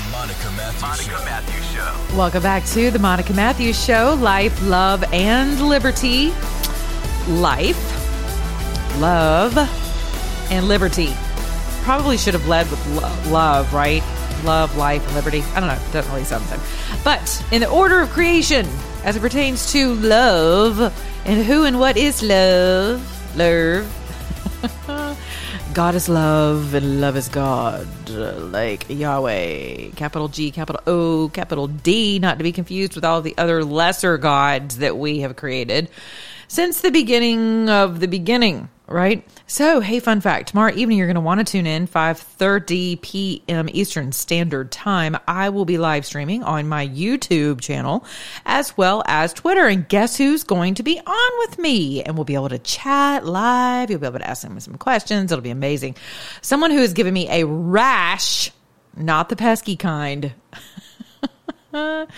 The Monica Matthews Monica Show. Matthews Show. Welcome back to the Monica Matthews Show Life, Love, and Liberty. Life, love, and liberty. Probably should have led with lo- love, right? Love, life, liberty. I don't know. It doesn't really sound the same. But in the order of creation, as it pertains to love, and who and what is love? Love. God is love and love is God, like Yahweh. Capital G, capital O, capital D, not to be confused with all the other lesser gods that we have created since the beginning of the beginning, right? So, hey, fun fact: tomorrow evening you're going to want to tune in 5:30 p.m. Eastern Standard Time. I will be live streaming on my YouTube channel as well as Twitter, and guess who's going to be on with me? And we'll be able to chat live. You'll be able to ask them some questions. It'll be amazing. Someone who has given me a rash, not the pesky kind but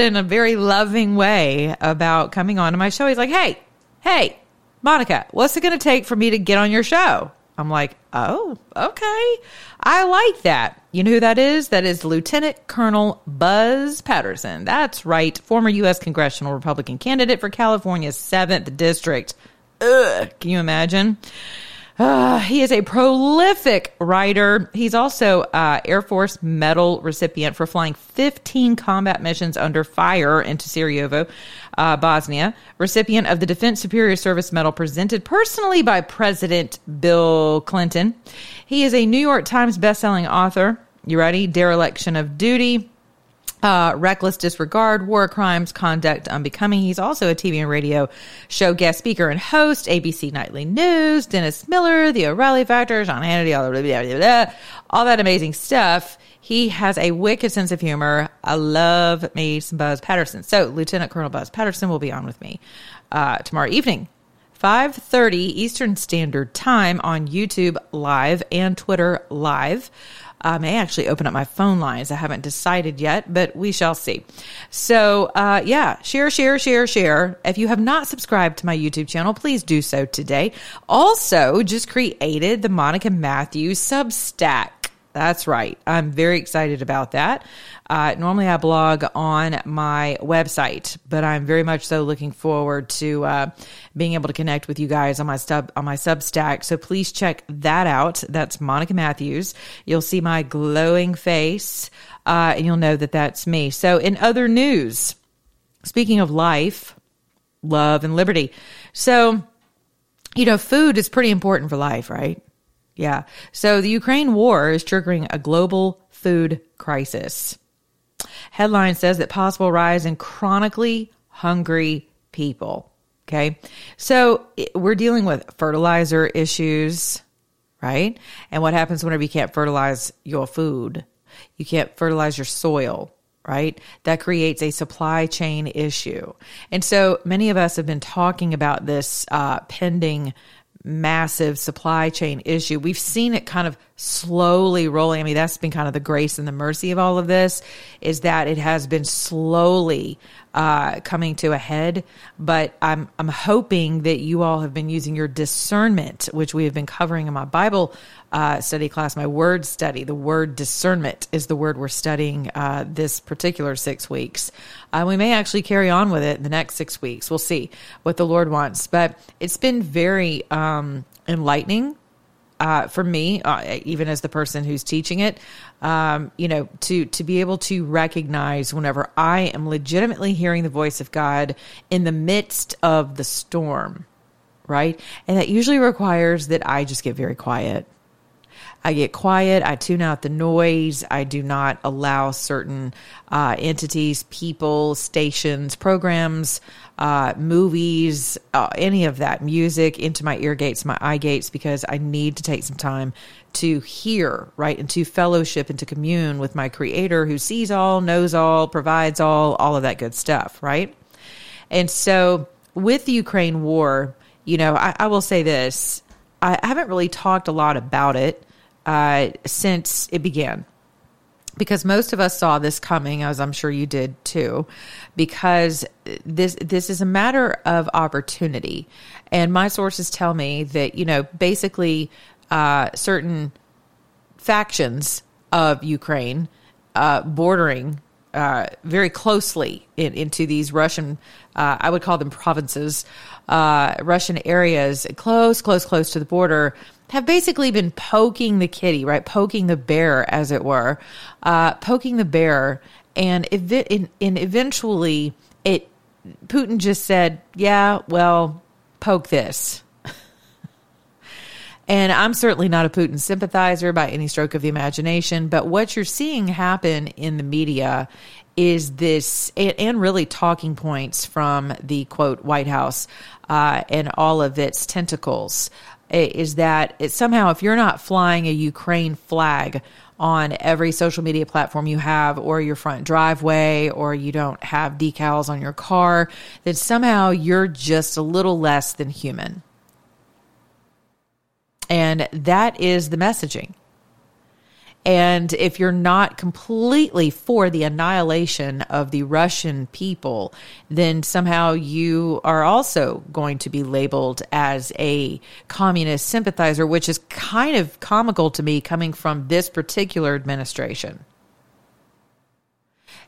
in a very loving way about coming on to my show. He's like, hey, hey, Monica, what's it going to take for me to get on your show? I'm like, oh, okay. I like that. You know who that is? That is Lieutenant Colonel Buzz Patterson. That's right. Former U.S. congressional Republican candidate for California's 7th District. Ugh, can you imagine? Uh, he is a prolific writer. He's also uh, Air Force Medal recipient for flying 15 combat missions under fire into Sarajevo, uh, Bosnia. Recipient of the Defense Superior Service Medal presented personally by President Bill Clinton. He is a New York Times bestselling author. You ready? Dereliction of duty uh, reckless disregard, war crimes, conduct unbecoming. He's also a TV and radio show guest speaker and host, ABC Nightly News, Dennis Miller, The O'Reilly Factor, Sean Hannity, all, blah, blah, blah, all that amazing stuff. He has a wicked sense of humor. I love me some Buzz Patterson. So Lieutenant Colonel Buzz Patterson will be on with me uh, tomorrow evening. 5:30 Eastern Standard Time on YouTube Live and Twitter Live. I may actually open up my phone lines. I haven't decided yet, but we shall see. So, uh, yeah, share, share, share, share. If you have not subscribed to my YouTube channel, please do so today. Also, just created the Monica Matthews Substack. That's right. I'm very excited about that. Uh, normally, I blog on my website, but I'm very much so looking forward to uh, being able to connect with you guys on my sub on my Substack. So please check that out. That's Monica Matthews. You'll see my glowing face, uh, and you'll know that that's me. So, in other news, speaking of life, love, and liberty, so you know, food is pretty important for life, right? Yeah. So the Ukraine war is triggering a global food crisis. Headline says that possible rise in chronically hungry people. Okay. So we're dealing with fertilizer issues, right? And what happens whenever you can't fertilize your food? You can't fertilize your soil, right? That creates a supply chain issue. And so many of us have been talking about this uh, pending massive supply chain issue. We've seen it kind of slowly rolling. I mean, that's been kind of the grace and the mercy of all of this is that it has been slowly uh, coming to a head. But I'm I'm hoping that you all have been using your discernment, which we have been covering in my Bible uh, study class, my word study. The word discernment is the word we're studying uh, this particular six weeks. Uh, we may actually carry on with it in the next six weeks. We'll see what the Lord wants. But it's been very um, enlightening uh, for me, uh, even as the person who's teaching it, um, you know, to to be able to recognize whenever I am legitimately hearing the voice of God in the midst of the storm, right? And that usually requires that I just get very quiet. I get quiet. I tune out the noise. I do not allow certain uh, entities, people, stations, programs, uh, movies, uh, any of that music into my ear gates, my eye gates, because I need to take some time to hear, right, and to fellowship and to commune with my creator who sees all, knows all, provides all, all of that good stuff, right? And so with the Ukraine war, you know, I, I will say this I haven't really talked a lot about it uh, since it began. Because most of us saw this coming as I'm sure you did too because this this is a matter of opportunity. And my sources tell me that you know basically uh, certain factions of Ukraine uh, bordering uh, very closely in, into these Russian, uh, I would call them provinces, uh, Russian areas, close, close, close to the border, have basically been poking the kitty, right? Poking the bear, as it were, uh, poking the bear, and ev- in, eventually it. Putin just said, "Yeah, well, poke this." And I'm certainly not a Putin sympathizer by any stroke of the imagination, but what you're seeing happen in the media is this, and really talking points from the quote White House uh, and all of its tentacles, Eh, is that it somehow, if you're not flying a Ukraine flag on every social media platform you have, or your front driveway, or you don't have decals on your car, then somehow you're just a little less than human. And that is the messaging. And if you're not completely for the annihilation of the Russian people, then somehow you are also going to be labeled as a communist sympathizer, which is kind of comical to me coming from this particular administration.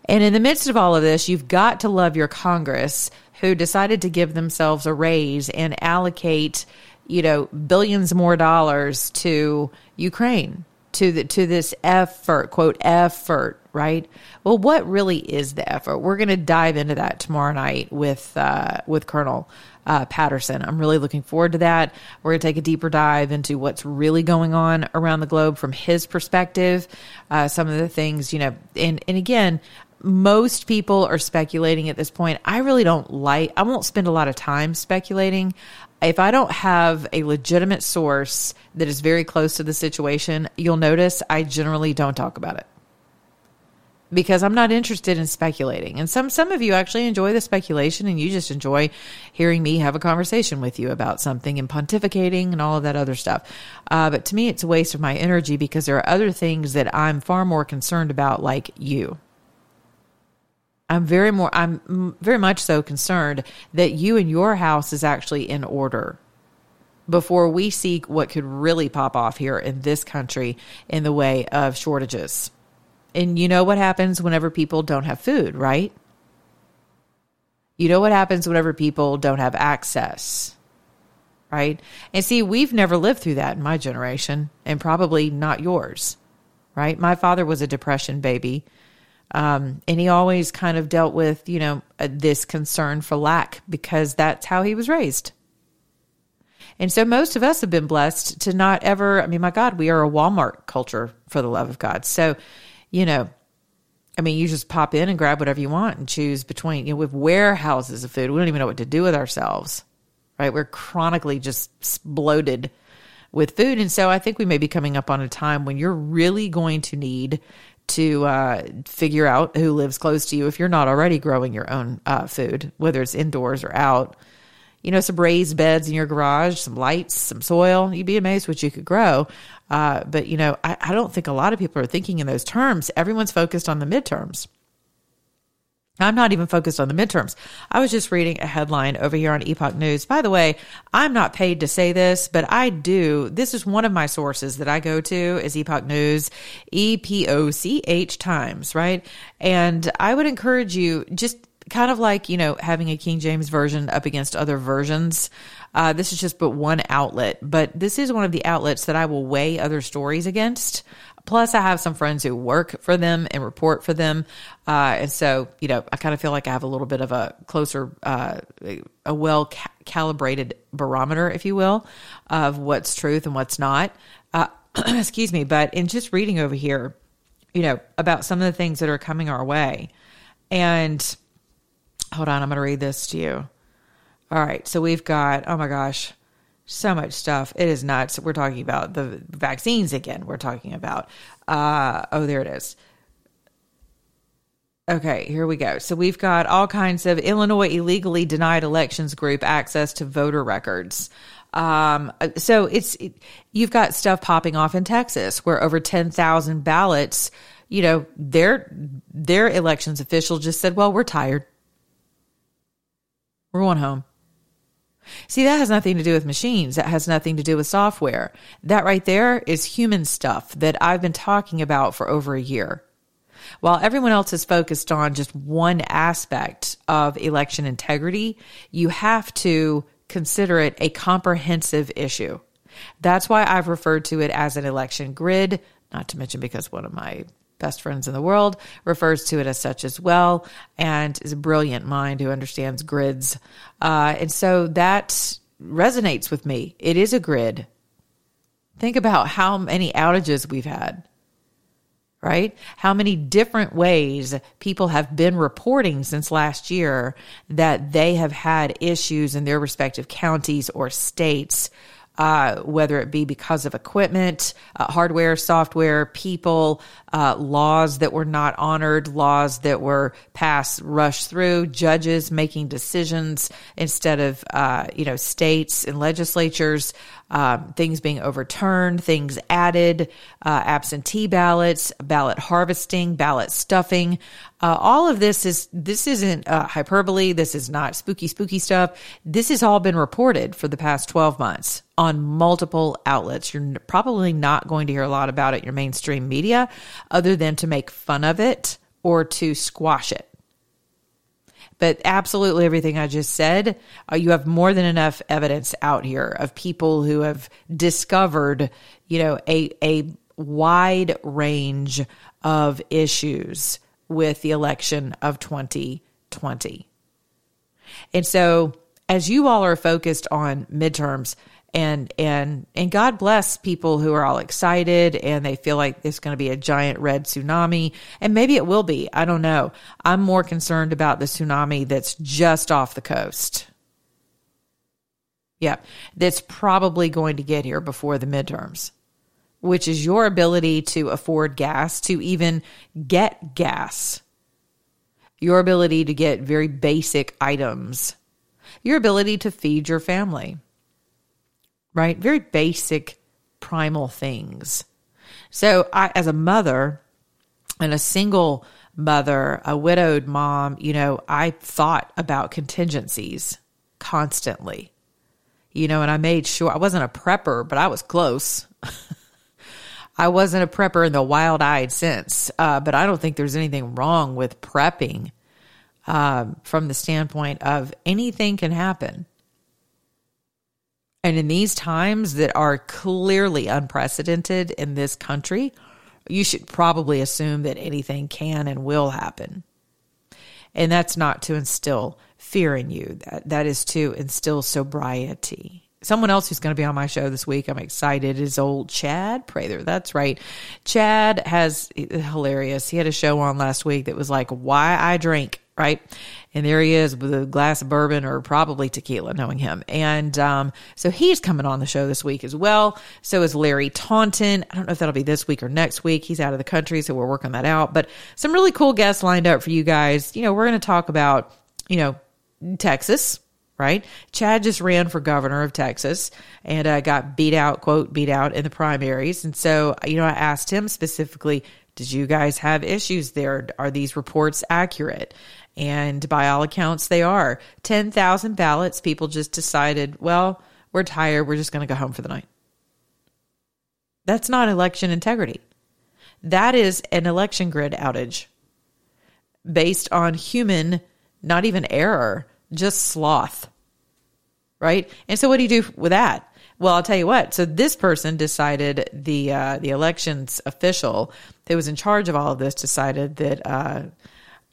And in the midst of all of this, you've got to love your Congress who decided to give themselves a raise and allocate you know, billions more dollars to Ukraine, to the to this effort, quote effort, right? Well, what really is the effort? We're going to dive into that tomorrow night with uh, with Colonel uh, Patterson. I'm really looking forward to that. We're going to take a deeper dive into what's really going on around the globe from his perspective. Uh, some of the things, you know, and and again, most people are speculating at this point. I really don't like, I won't spend a lot of time speculating if I don't have a legitimate source that is very close to the situation, you'll notice I generally don't talk about it because I'm not interested in speculating. And some some of you actually enjoy the speculation and you just enjoy hearing me have a conversation with you about something and pontificating and all of that other stuff. Uh, but to me, it's a waste of my energy because there are other things that I'm far more concerned about, like you. I'm very more I'm very much so concerned that you and your house is actually in order before we seek what could really pop off here in this country in the way of shortages. And you know what happens whenever people don't have food, right? You know what happens whenever people don't have access, right? And see, we've never lived through that in my generation and probably not yours, right? My father was a depression baby um, and he always kind of dealt with, you know, uh, this concern for lack because that's how he was raised. And so most of us have been blessed to not ever, I mean, my God, we are a Walmart culture for the love of God. So, you know, I mean, you just pop in and grab whatever you want and choose between, you know, with warehouses of food. We don't even know what to do with ourselves, right? We're chronically just bloated with food. And so I think we may be coming up on a time when you're really going to need to uh, figure out who lives close to you if you're not already growing your own uh, food, whether it's indoors or out. You know, some raised beds in your garage, some lights, some soil. You'd be amazed what you could grow. Uh, but, you know, I, I don't think a lot of people are thinking in those terms. Everyone's focused on the midterms. I'm not even focused on the midterms. I was just reading a headline over here on Epoch News. By the way, I'm not paid to say this, but I do. This is one of my sources that I go to is Epoch News, E P O C H Times, right? And I would encourage you just kind of like, you know, having a King James version up against other versions. Uh, this is just but one outlet, but this is one of the outlets that I will weigh other stories against. Plus, I have some friends who work for them and report for them. Uh, and so, you know, I kind of feel like I have a little bit of a closer, uh, a well ca- calibrated barometer, if you will, of what's truth and what's not. Uh, excuse me, but in just reading over here, you know, about some of the things that are coming our way. And hold on, I'm going to read this to you. All right. So we've got, oh my gosh, so much stuff. It is nuts. We're talking about the vaccines again. We're talking about, uh, oh, there it is. Okay, here we go. So we've got all kinds of Illinois illegally denied elections group access to voter records. Um, so it's it, you've got stuff popping off in Texas where over ten thousand ballots. You know, their their elections official just said, "Well, we're tired. We're going home." See, that has nothing to do with machines. That has nothing to do with software. That right there is human stuff that I've been talking about for over a year. While everyone else is focused on just one aspect of election integrity, you have to consider it a comprehensive issue. That's why I've referred to it as an election grid, not to mention because one of my best friends in the world refers to it as such as well and is a brilliant mind who understands grids. Uh, and so that resonates with me. It is a grid. Think about how many outages we've had right? How many different ways people have been reporting since last year that they have had issues in their respective counties or states uh, whether it be because of equipment, uh, hardware, software, people, uh, laws that were not honored, laws that were passed, rushed through, judges making decisions instead of, uh, you know, states and legislatures, um, things being overturned, things added, uh, absentee ballots, ballot harvesting, ballot stuffing. Uh, all of this is this isn't uh, hyperbole. This is not spooky, spooky stuff. This has all been reported for the past twelve months on multiple outlets. You're probably not going to hear a lot about it in your mainstream media, other than to make fun of it or to squash it. But absolutely everything I just said, uh, you have more than enough evidence out here of people who have discovered, you know, a a wide range of issues with the election of 2020. And so, as you all are focused on midterms, and and and God bless people who are all excited and they feel like it's going to be a giant red tsunami and maybe it will be I don't know. I'm more concerned about the tsunami that's just off the coast. Yeah that's probably going to get here before the midterms which is your ability to afford gas, to even get gas, your ability to get very basic items, your ability to feed your family, right? Very basic, primal things. So, I, as a mother and a single mother, a widowed mom, you know, I thought about contingencies constantly. You know, and I made sure I wasn't a prepper, but I was close. I wasn't a prepper in the wild eyed sense, uh, but I don't think there's anything wrong with prepping um, from the standpoint of anything can happen. And in these times that are clearly unprecedented in this country, you should probably assume that anything can and will happen. And that's not to instill fear in you. That that is to instill sobriety someone else who's going to be on my show this week. I'm excited is old Chad Prather. That's right. Chad has hilarious. He had a show on last week that was like why I drink, right? And there he is with a glass of bourbon or probably tequila, knowing him. And um, so he's coming on the show this week as well. So is Larry Taunton. I don't know if that'll be this week or next week. He's out of the country, so we're working that out. But some really cool guests lined up for you guys. You know, we're going to talk about, you know, Texas, right? Chad just ran for governor of Texas and uh, got beat out, quote, beat out in the primaries. And so, you know, I asked him specifically, did you guys have issues there? Are these reports accurate? And by all accounts, they are. 10,000 ballots, people just decided, well, we're tired. We're just going to go home for the night. That's not election integrity. That is an election grid outage based on human, not even error, just sloth. Right? And so what do you do with that? Well, I'll tell you what. So this person decided the uh, the elections official that was in charge of all of this decided that uh,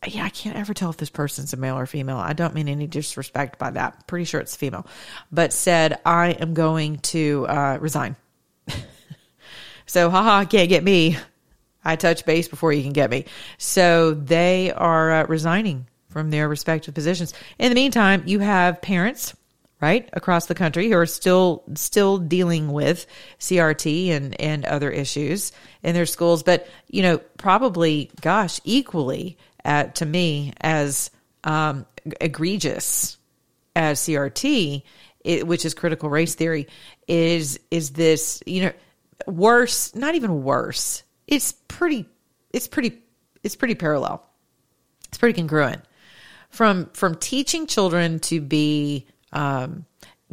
yeah, I can't ever tell if this person's a male or female. I don't mean any disrespect by that. Pretty sure it's female, but said I am going to uh, resign. So, haha, can't get me. I touch base before you can get me. So they are uh, resigning from their respective positions. In the meantime, you have parents right across the country who are still still dealing with CRT and and other issues in their schools, but you know probably, gosh, equally uh, to me as um, egregious as CRT, it, which is critical race theory, is is this you know worse? Not even worse. It's pretty. It's pretty. It's pretty parallel. It's pretty congruent from from teaching children to be um,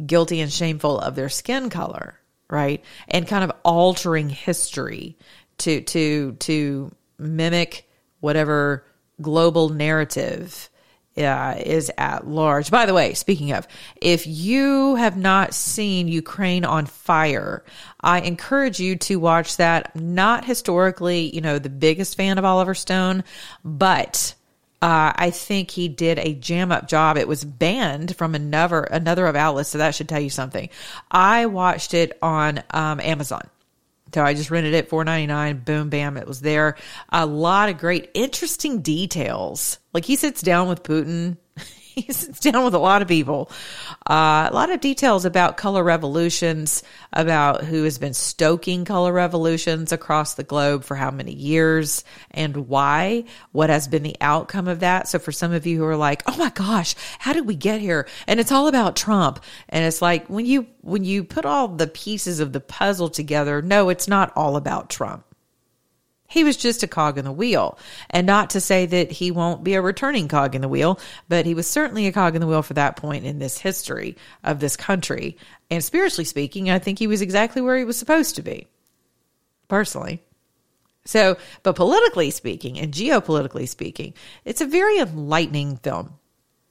guilty and shameful of their skin color, right? And kind of altering history to to to mimic whatever global narrative uh, is at large. By the way, speaking of, if you have not seen Ukraine on Fire, I encourage you to watch that. Not historically, you know, the biggest fan of Oliver Stone, but uh, I think he did a jam up job. It was banned from another another of outlets, so that should tell you something. I watched it on um, Amazon. So I just rented it four ninety nine. Boom, bam, it was there. A lot of great, interesting details. Like he sits down with Putin he sits down with a lot of people. Uh, a lot of details about color revolutions, about who has been stoking color revolutions across the globe for how many years and why, what has been the outcome of that. So for some of you who are like, oh my gosh, how did we get here? And it's all about Trump. And it's like when you, when you put all the pieces of the puzzle together, no, it's not all about Trump. He was just a cog in the wheel. And not to say that he won't be a returning cog in the wheel, but he was certainly a cog in the wheel for that point in this history of this country. And spiritually speaking, I think he was exactly where he was supposed to be, personally. So, but politically speaking and geopolitically speaking, it's a very enlightening film.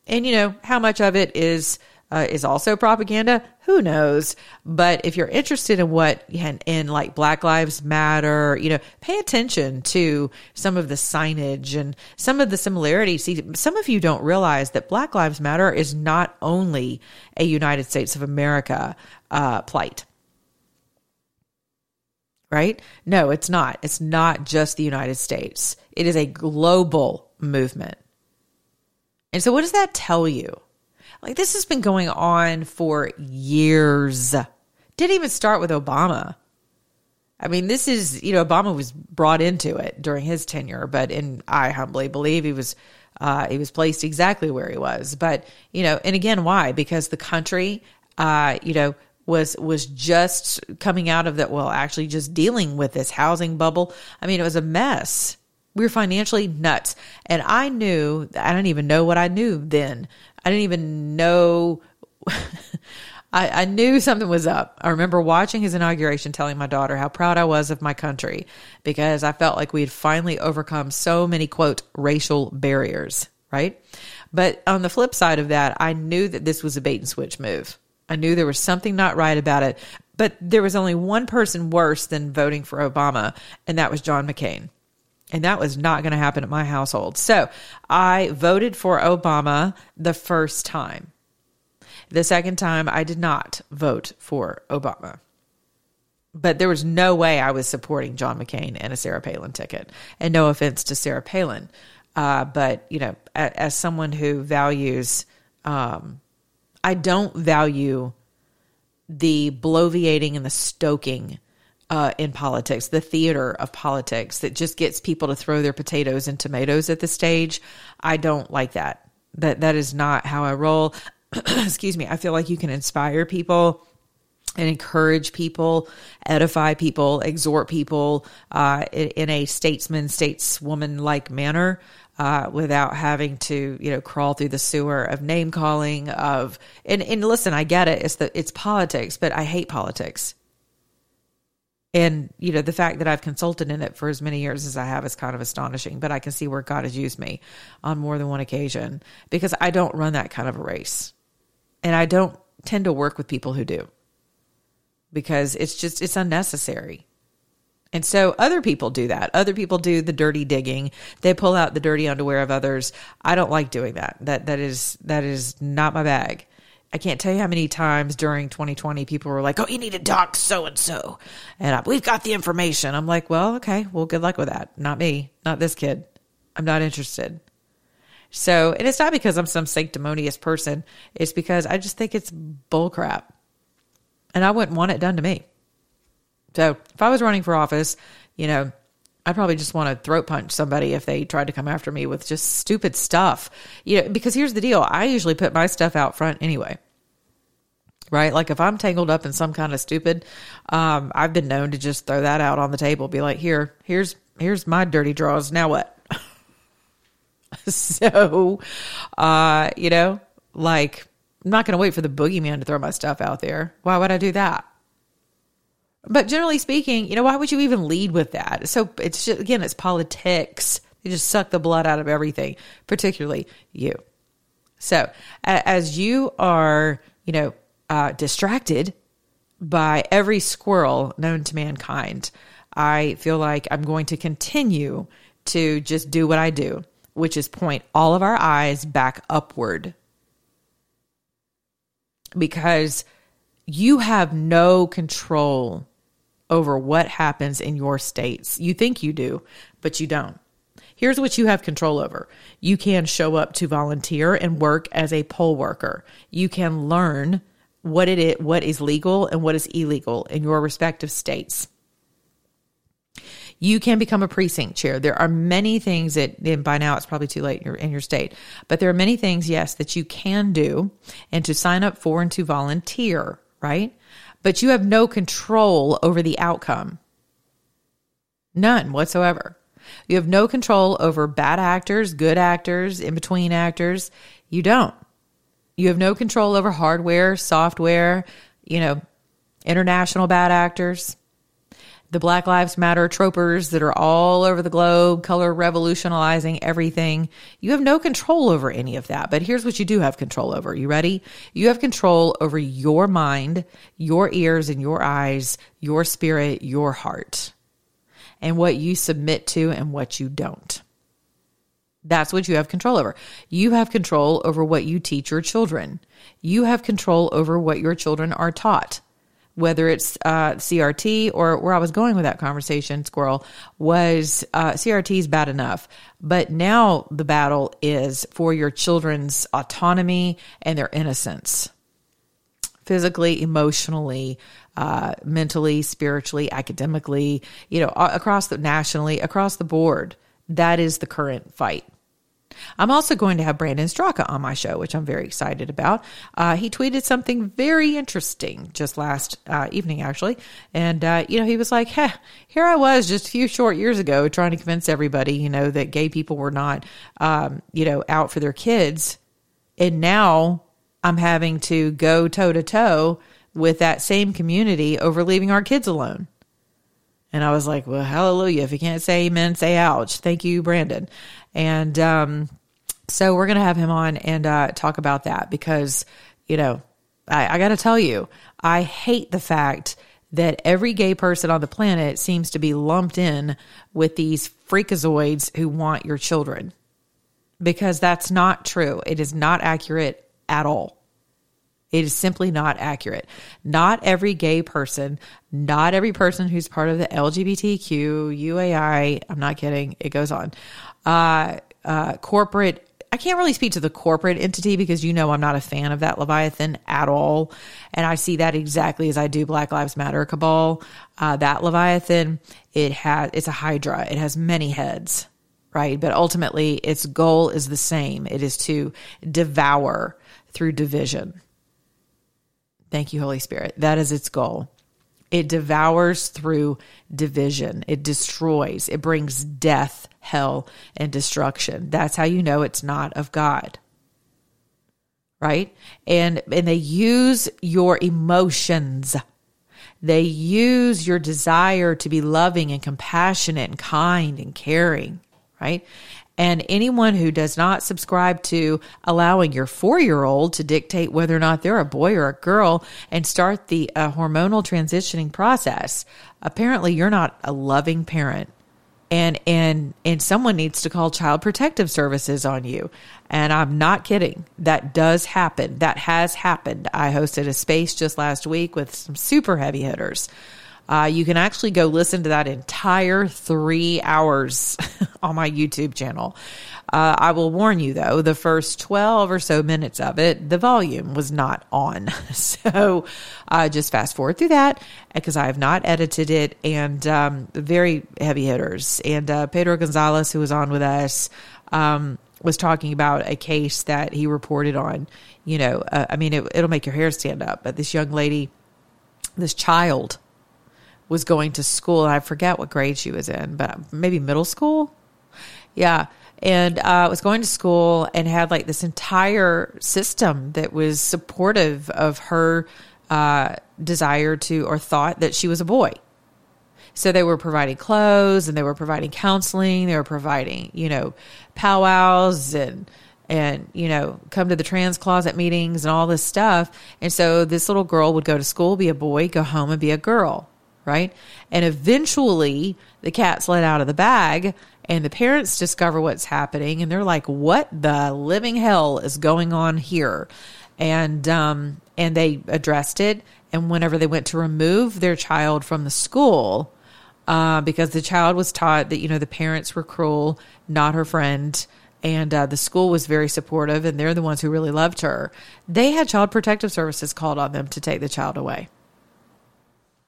And you know, how much of it is uh, is also propaganda. Who knows? But if you're interested in what in, in like Black Lives Matter, you know, pay attention to some of the signage and some of the similarities. See, some of you don't realize that Black Lives Matter is not only a United States of America uh, plight. Right? No, it's not. It's not just the United States. It is a global movement. And so, what does that tell you? Like this has been going on for years. Didn't even start with Obama. I mean, this is, you know, Obama was brought into it during his tenure, but in I humbly believe he was uh, he was placed exactly where he was. But, you know, and again, why? Because the country uh, you know, was was just coming out of that well, actually just dealing with this housing bubble. I mean, it was a mess. We were financially nuts. And I knew, I don't even know what I knew then, I didn't even know. I, I knew something was up. I remember watching his inauguration, telling my daughter how proud I was of my country because I felt like we had finally overcome so many, quote, racial barriers, right? But on the flip side of that, I knew that this was a bait and switch move. I knew there was something not right about it. But there was only one person worse than voting for Obama, and that was John McCain. And that was not going to happen at my household. So I voted for Obama the first time. The second time, I did not vote for Obama. But there was no way I was supporting John McCain and a Sarah Palin ticket. And no offense to Sarah Palin. Uh, but, you know, as, as someone who values, um, I don't value the bloviating and the stoking uh, in politics, the theater of politics that just gets people to throw their potatoes and tomatoes at the stage. I don't like that. That that is not how I roll. Excuse me. I feel like you can inspire people and encourage people, edify people, exhort people uh, in, in, a statesman, stateswoman like manner. Uh, without having to, you know, crawl through the sewer of name calling of and, and listen, I get it. It's the it's politics, but I hate politics. And, you know, the fact that I've consulted in it for as many years as I have is kind of astonishing, but I can see where God has used me on more than one occasion because I don't run that kind of a race. And I don't tend to work with people who do because it's just, it's unnecessary. And so other people do that. Other people do the dirty digging. They pull out the dirty underwear of others. I don't like doing that. That that is that is not my bag I can't tell you how many times during 2020 people were like, "Oh, you need to talk so and so," and we've got the information. I'm like, "Well, okay, well, good luck with that. Not me, not this kid. I'm not interested." So, and it's not because I'm some sanctimonious person. It's because I just think it's bullcrap, and I wouldn't want it done to me. So, if I was running for office, you know, I'd probably just want to throat punch somebody if they tried to come after me with just stupid stuff. You know, because here's the deal: I usually put my stuff out front anyway. Right? Like if I'm tangled up in some kind of stupid, um, I've been known to just throw that out on the table, be like, "Here, here's here's my dirty draws. Now what?" so, uh, you know, like I'm not going to wait for the boogeyman to throw my stuff out there. Why would I do that? But generally speaking, you know, why would you even lead with that? So it's just, again, it's politics. They just suck the blood out of everything, particularly you. So as you are, you know, uh, distracted by every squirrel known to mankind, I feel like I'm going to continue to just do what I do, which is point all of our eyes back upward. Because you have no control over what happens in your states. You think you do, but you don't. Here's what you have control over. You can show up to volunteer and work as a poll worker. You can learn what it is, what is legal and what is illegal in your respective states. You can become a precinct chair. There are many things that, and by now it's probably too late in your, in your state, but there are many things, yes, that you can do and to sign up for and to volunteer, right? But you have no control over the outcome. None whatsoever. You have no control over bad actors, good actors, in between actors. You don't. You have no control over hardware, software, you know, international bad actors the Black Lives Matter tropers that are all over the globe, color revolutionizing everything. You have no control over any of that. But here's what you do have control over. You ready? You have control over your mind, your ears and your eyes, your spirit, your heart, and what you submit to and what you don't. That's what you have control over. You have control over what you teach your children. You have control over what your children are taught whether it's uh, CRT or where I was going with that conversation, Squirrel, was uh, CRT is bad enough. But now the battle is for your children's autonomy and their innocence physically, emotionally, uh, mentally, spiritually, academically, you know, across the nationally, across the board. That is the current fight. I'm also going to have Brandon Straka on my show, which I'm very excited about. Uh, he tweeted something very interesting just last uh, evening, actually. And, uh, you know, he was like, hey, here I was just a few short years ago trying to convince everybody, you know, that gay people were not, um, you know, out for their kids. And now I'm having to go toe to toe with that same community over leaving our kids alone. And I was like, well, hallelujah. If you can't say amen, say ouch. Thank you, Brandon. And um, so we're going to have him on and uh, talk about that because, you know, I, I got to tell you, I hate the fact that every gay person on the planet seems to be lumped in with these freakazoids who want your children because that's not true. It is not accurate at all. It is simply not accurate. Not every gay person, not every person who's part of the LGBTQ, UAI, I'm not kidding, it goes on, uh, uh, corporate. I can't really speak to the corporate entity because you know I'm not a fan of that Leviathan at all. And I see that exactly as I do Black Lives Matter cabal. Uh, that Leviathan, it has, it's a Hydra. It has many heads, right? But ultimately its goal is the same. It is to devour through division. Thank you, Holy Spirit. That is its goal. It devours through division. It destroys. It brings death, hell, and destruction. That's how you know it's not of God. Right? And and they use your emotions. They use your desire to be loving and compassionate and kind and caring, right? And anyone who does not subscribe to allowing your four year old to dictate whether or not they're a boy or a girl and start the uh, hormonal transitioning process, apparently you're not a loving parent. and and and someone needs to call child protective services on you. And i'm not kidding. That does happen. That has happened. I hosted a space just last week with some super heavy hitters uh, you can actually go listen to that entire three hours on my youtube channel uh, I will warn you though, the first 12 or so minutes of it, the volume was not on. So uh, just fast forward through that because I have not edited it and um, very heavy hitters. And uh, Pedro Gonzalez, who was on with us, um, was talking about a case that he reported on. You know, uh, I mean, it, it'll make your hair stand up. But this young lady, this child, was going to school. I forget what grade she was in, but maybe middle school. Yeah and uh, was going to school and had like this entire system that was supportive of her uh, desire to or thought that she was a boy. So they were providing clothes and they were providing counseling. They were providing, you know, powwows and and you know come to the trans closet meetings and all this stuff. And so this little girl would go to school, be a boy, go home and be a girl, right? And eventually the cat's let out of the bag and the parents discover what's happening and they're like what the living hell is going on here and um and they addressed it and whenever they went to remove their child from the school uh, because the child was taught that you know the parents were cruel not her friend and uh, the school was very supportive and they're the ones who really loved her they had child protective services called on them to take the child away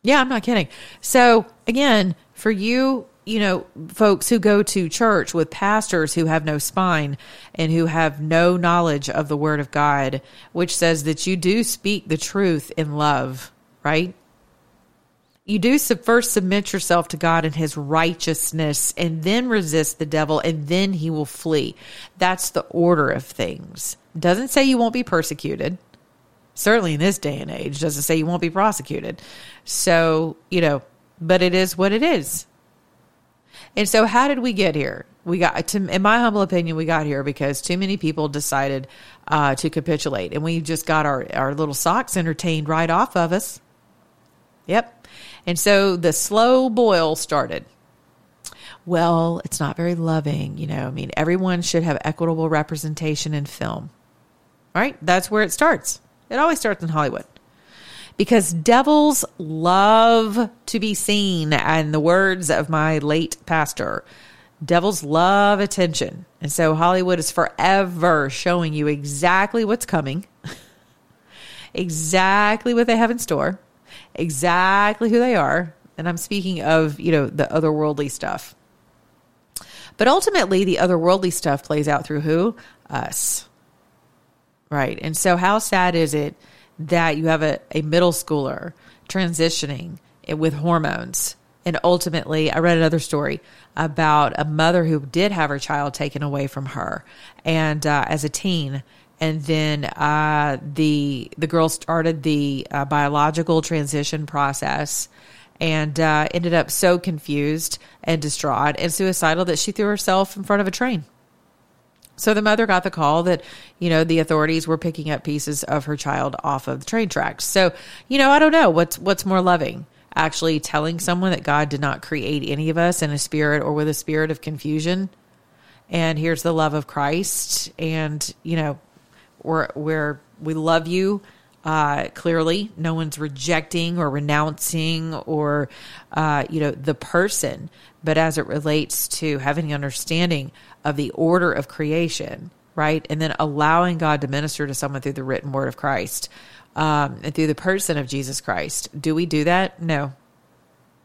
yeah i'm not kidding so again for you you know, folks who go to church with pastors who have no spine and who have no knowledge of the Word of God, which says that you do speak the truth in love, right? You do first submit yourself to God and His righteousness, and then resist the devil, and then he will flee. That's the order of things. Doesn't say you won't be persecuted. Certainly in this day and age, doesn't say you won't be prosecuted. So, you know, but it is what it is. And so, how did we get here? We got, to, in my humble opinion, we got here because too many people decided uh, to capitulate, and we just got our our little socks entertained right off of us. Yep. And so the slow boil started. Well, it's not very loving, you know. I mean, everyone should have equitable representation in film. Right? That's where it starts. It always starts in Hollywood because devils love to be seen. And the words of my late pastor, devils love attention. And so Hollywood is forever showing you exactly what's coming, exactly what they have in store, exactly who they are. And I'm speaking of, you know, the otherworldly stuff. But ultimately, the otherworldly stuff plays out through who? Us. Right. And so, how sad is it that you have a, a middle schooler transitioning with hormones. And ultimately, I read another story about a mother who did have her child taken away from her, and uh, as a teen, and then uh, the the girl started the uh, biological transition process, and uh, ended up so confused and distraught and suicidal that she threw herself in front of a train. So the mother got the call that, you know, the authorities were picking up pieces of her child off of the train tracks. So, you know, I don't know what's what's more loving. Actually telling someone that God did not create any of us in a spirit or with a spirit of confusion. And here's the love of Christ and, you know, we're we're we love you uh, clearly no one's rejecting or renouncing or uh, you know the person but as it relates to having an understanding of the order of creation, right? And then allowing God to minister to someone through the written word of Christ um, and through the person of Jesus Christ. Do we do that? No.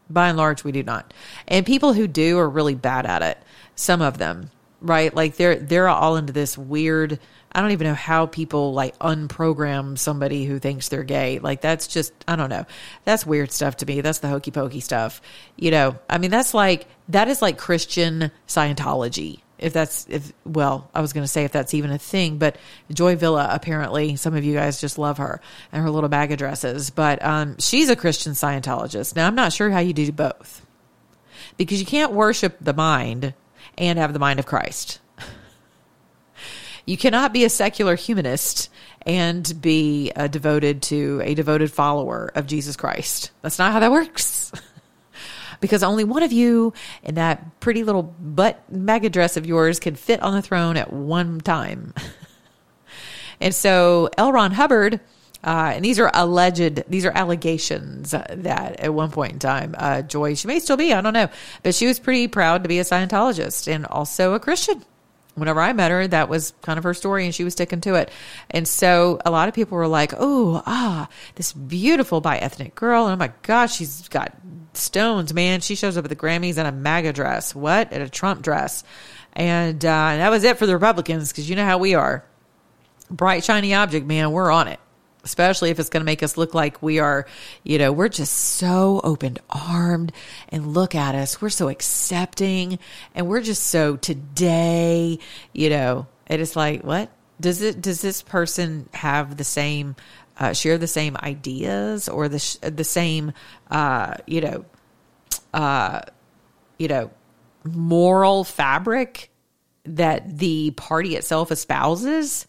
By and large, we do not. And people who do are really bad at it. Some of them, right? Like they're they're all into this weird. I don't even know how people like unprogram somebody who thinks they're gay. Like that's just I don't know. That's weird stuff to me. That's the hokey pokey stuff. You know, I mean that's like that is like Christian Scientology if that's if well i was going to say if that's even a thing but joy villa apparently some of you guys just love her and her little bag of dresses but um, she's a christian scientologist. Now i'm not sure how you do both because you can't worship the mind and have the mind of christ. You cannot be a secular humanist and be uh, devoted to a devoted follower of jesus christ. That's not how that works because only one of you in that pretty little butt MAGA dress of yours can fit on the throne at one time. and so L. Ron Hubbard, uh, and these are alleged, these are allegations that at one point in time, uh, Joy, she may still be, I don't know, but she was pretty proud to be a Scientologist and also a Christian whenever I met her, that was kind of her story and she was sticking to it. And so a lot of people were like, oh, ah, this beautiful bi ethnic girl. Oh my gosh, she's got stones, man. She shows up at the Grammys in a MAGA dress. What? In a Trump dress. And, uh, that was it for the Republicans because you know how we are. Bright, shiny object, man. We're on it especially if it's going to make us look like we are, you know, we're just so open armed and look at us. We're so accepting and we're just so today, you know, it is like, what does it, does this person have the same, uh, share the same ideas or the, sh- the same, uh, you know, uh, you know, moral fabric that the party itself espouses?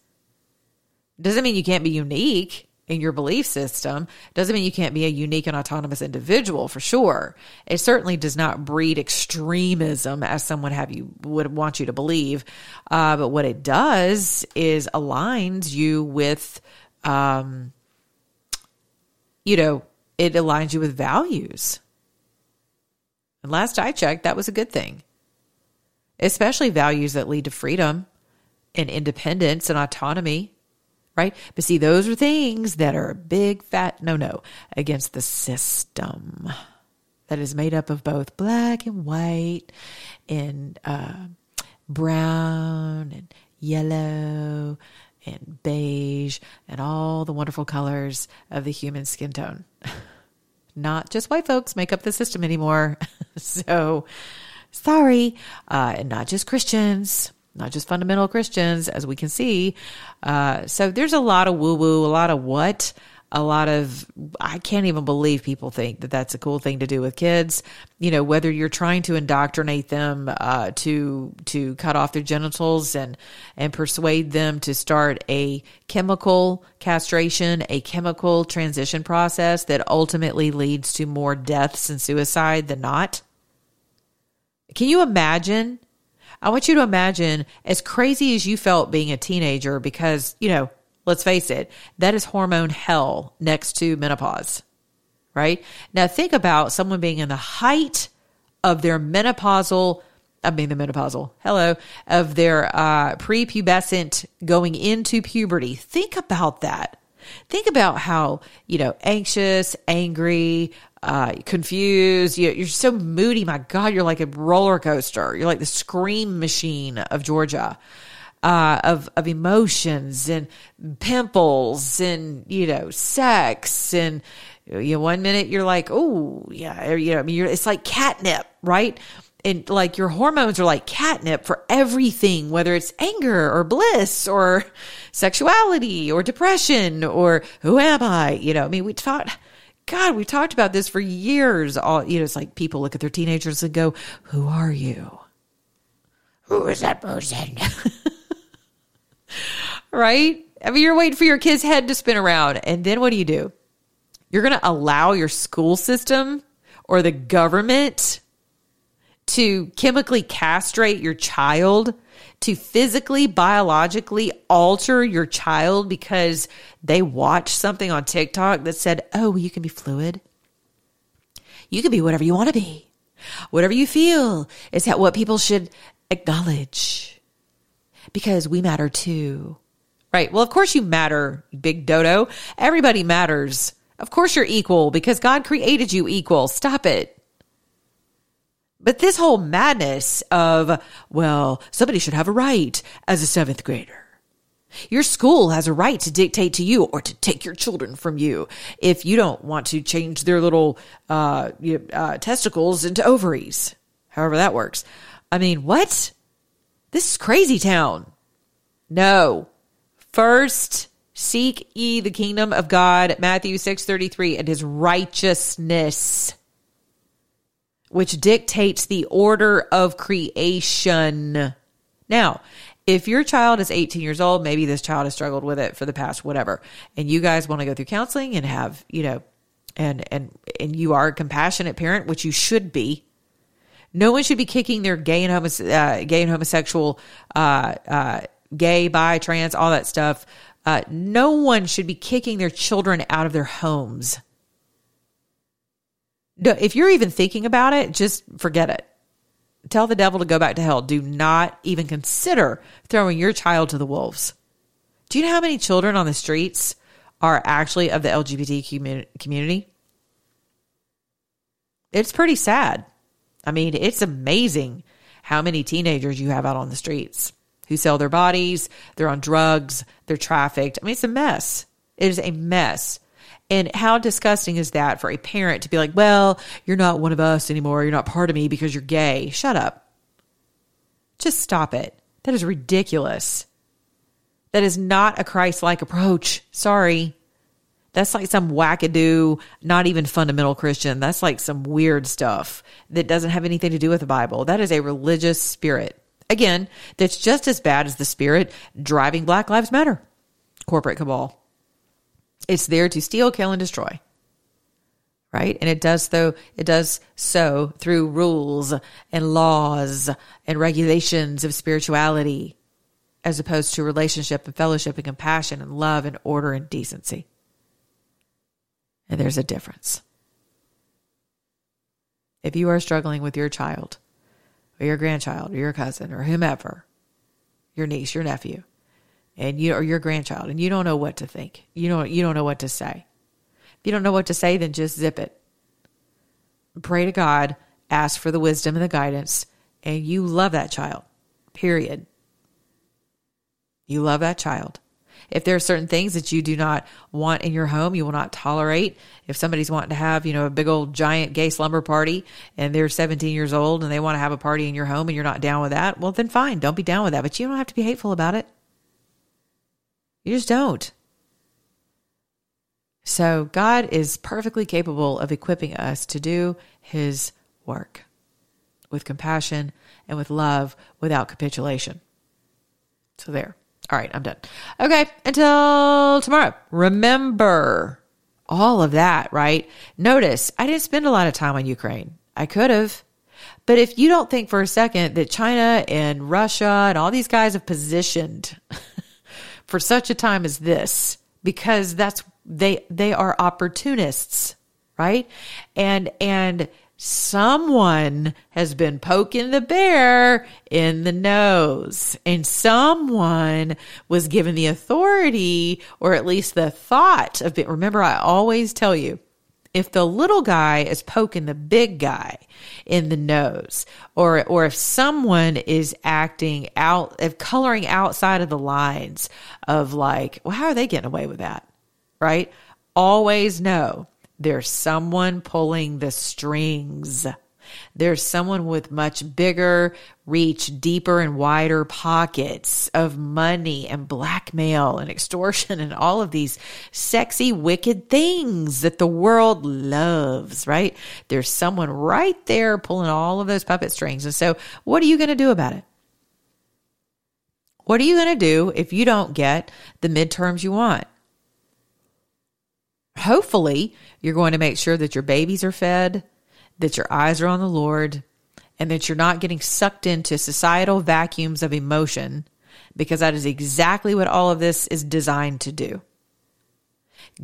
Doesn't mean you can't be unique in your belief system. Doesn't mean you can't be a unique and autonomous individual for sure. It certainly does not breed extremism as someone have you would want you to believe. Uh, but what it does is aligns you with, um, you know, it aligns you with values. And last I checked, that was a good thing, especially values that lead to freedom and independence and autonomy right? But see, those are things that are a big fat no no against the system that is made up of both black and white and uh, brown and yellow and beige and all the wonderful colors of the human skin tone. Not just white folks make up the system anymore. so sorry. Uh, and not just Christians not just fundamental Christians, as we can see. Uh, so there's a lot of woo woo, a lot of what, a lot of, I can't even believe people think that that's a cool thing to do with kids. You know, whether you're trying to indoctrinate them, uh, to, to cut off their genitals and, and persuade them to start a chemical castration, a chemical transition process that ultimately leads to more deaths and suicide than not. Can you imagine I want you to imagine as crazy as you felt being a teenager because, you know, let's face it, that is hormone hell next to menopause, right? Now think about someone being in the height of their menopausal, I mean, the menopausal, hello, of their uh, prepubescent going into puberty. Think about that. Think about how, you know, anxious, angry, uh, confused. You, you're so moody. My God, you're like a roller coaster. You're like the scream machine of Georgia. Uh, of of emotions and pimples and you know sex and you know one minute you're like oh yeah you know I mean it's like catnip right and like your hormones are like catnip for everything whether it's anger or bliss or sexuality or depression or who am I you know I mean we talked God, we talked about this for years. All you know, it's like people look at their teenagers and go, "Who are you? Who is that person?" right? I mean, you're waiting for your kid's head to spin around, and then what do you do? You're going to allow your school system or the government to chemically castrate your child to physically, biologically alter your child because they watched something on TikTok that said, oh, you can be fluid. You can be whatever you want to be. Whatever you feel is what people should acknowledge because we matter too. Right. Well, of course you matter, big dodo. Everybody matters. Of course you're equal because God created you equal. Stop it. But this whole madness of, well, somebody should have a right as a seventh grader. Your school has a right to dictate to you or to take your children from you if you don't want to change their little uh, uh, testicles into ovaries. However that works. I mean, what? This is crazy town. No. First, seek ye the kingdom of God, Matthew 6:33, and his righteousness which dictates the order of creation. Now, if your child is 18 years old, maybe this child has struggled with it for the past whatever, and you guys want to go through counseling and have, you know, and and and you are a compassionate parent, which you should be. No one should be kicking their gay and homose- uh, gay and homosexual, uh, uh, gay, bi, trans, all that stuff. Uh, no one should be kicking their children out of their homes. If you're even thinking about it, just forget it. Tell the devil to go back to hell. Do not even consider throwing your child to the wolves. Do you know how many children on the streets are actually of the LGBT community? It's pretty sad. I mean, it's amazing how many teenagers you have out on the streets who sell their bodies, they're on drugs, they're trafficked. I mean, it's a mess. It is a mess. And how disgusting is that for a parent to be like, well, you're not one of us anymore. You're not part of me because you're gay. Shut up. Just stop it. That is ridiculous. That is not a Christ like approach. Sorry. That's like some wackadoo, not even fundamental Christian. That's like some weird stuff that doesn't have anything to do with the Bible. That is a religious spirit. Again, that's just as bad as the spirit driving Black Lives Matter corporate cabal. It's there to steal, kill, and destroy. Right? And it does so it does so through rules and laws and regulations of spirituality, as opposed to relationship and fellowship and compassion and love and order and decency. And there's a difference. If you are struggling with your child, or your grandchild, or your cousin, or whomever, your niece, your nephew, and you or your grandchild, and you don't know what to think, you don't you don't know what to say. If you don't know what to say, then just zip it. Pray to God, ask for the wisdom and the guidance, and you love that child. Period. You love that child. If there are certain things that you do not want in your home, you will not tolerate. If somebody's wanting to have, you know, a big old giant gay slumber party and they're 17 years old and they want to have a party in your home and you're not down with that, well, then fine. Don't be down with that. But you don't have to be hateful about it. You just don't. So God is perfectly capable of equipping us to do his work with compassion and with love without capitulation. So there. All right, I'm done. Okay, until tomorrow. Remember all of that, right? Notice I didn't spend a lot of time on Ukraine. I could have. But if you don't think for a second that China and Russia and all these guys have positioned for such a time as this, because that's they they are opportunists, right? And and someone has been poking the bear in the nose and someone was given the authority or at least the thought of it. Remember, I always tell you, if the little guy is poking the big guy in the nose or or if someone is acting out of coloring outside of the lines of like well how are they getting away with that right always know there's someone pulling the strings. There's someone with much bigger reach, deeper and wider pockets of money and blackmail and extortion and all of these sexy, wicked things that the world loves, right? There's someone right there pulling all of those puppet strings. And so, what are you going to do about it? What are you going to do if you don't get the midterms you want? Hopefully you're going to make sure that your babies are fed, that your eyes are on the Lord, and that you're not getting sucked into societal vacuums of emotion because that is exactly what all of this is designed to do.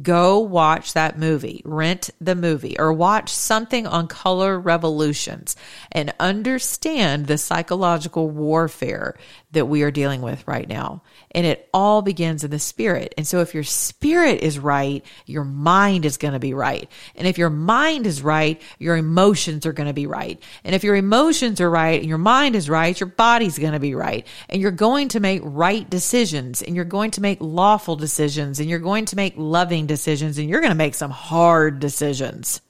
Go watch that movie, rent the movie, or watch something on Color Revolutions and understand the psychological warfare that we are dealing with right now. And it all begins in the spirit. And so if your spirit is right, your mind is going to be right. And if your mind is right, your emotions are going to be right. And if your emotions are right and your mind is right, your body's going to be right. And you're going to make right decisions and you're going to make lawful decisions and you're going to make loving decisions and you're going to make some hard decisions.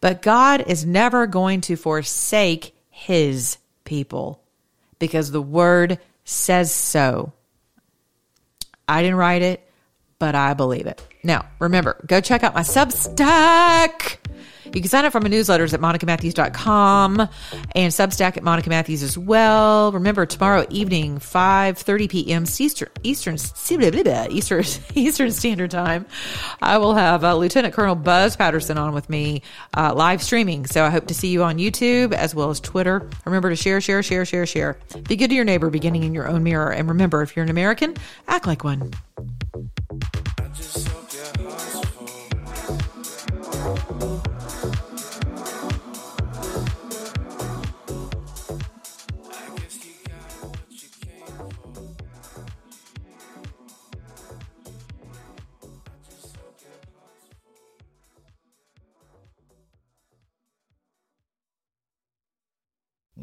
But God is never going to forsake his people because the word says so. I didn't write it, but I believe it. Now, remember, go check out my Substack. You can sign up for my newsletters at monicamatthews.com and Substack at Monica Matthews as well. Remember, tomorrow evening, 5.30 p.m. Eastern, Eastern, Eastern, Eastern Standard Time, I will have uh, Lieutenant Colonel Buzz Patterson on with me uh, live streaming. So I hope to see you on YouTube as well as Twitter. Remember to share, share, share, share, share. Be good to your neighbor, beginning in your own mirror. And remember, if you're an American, act like one.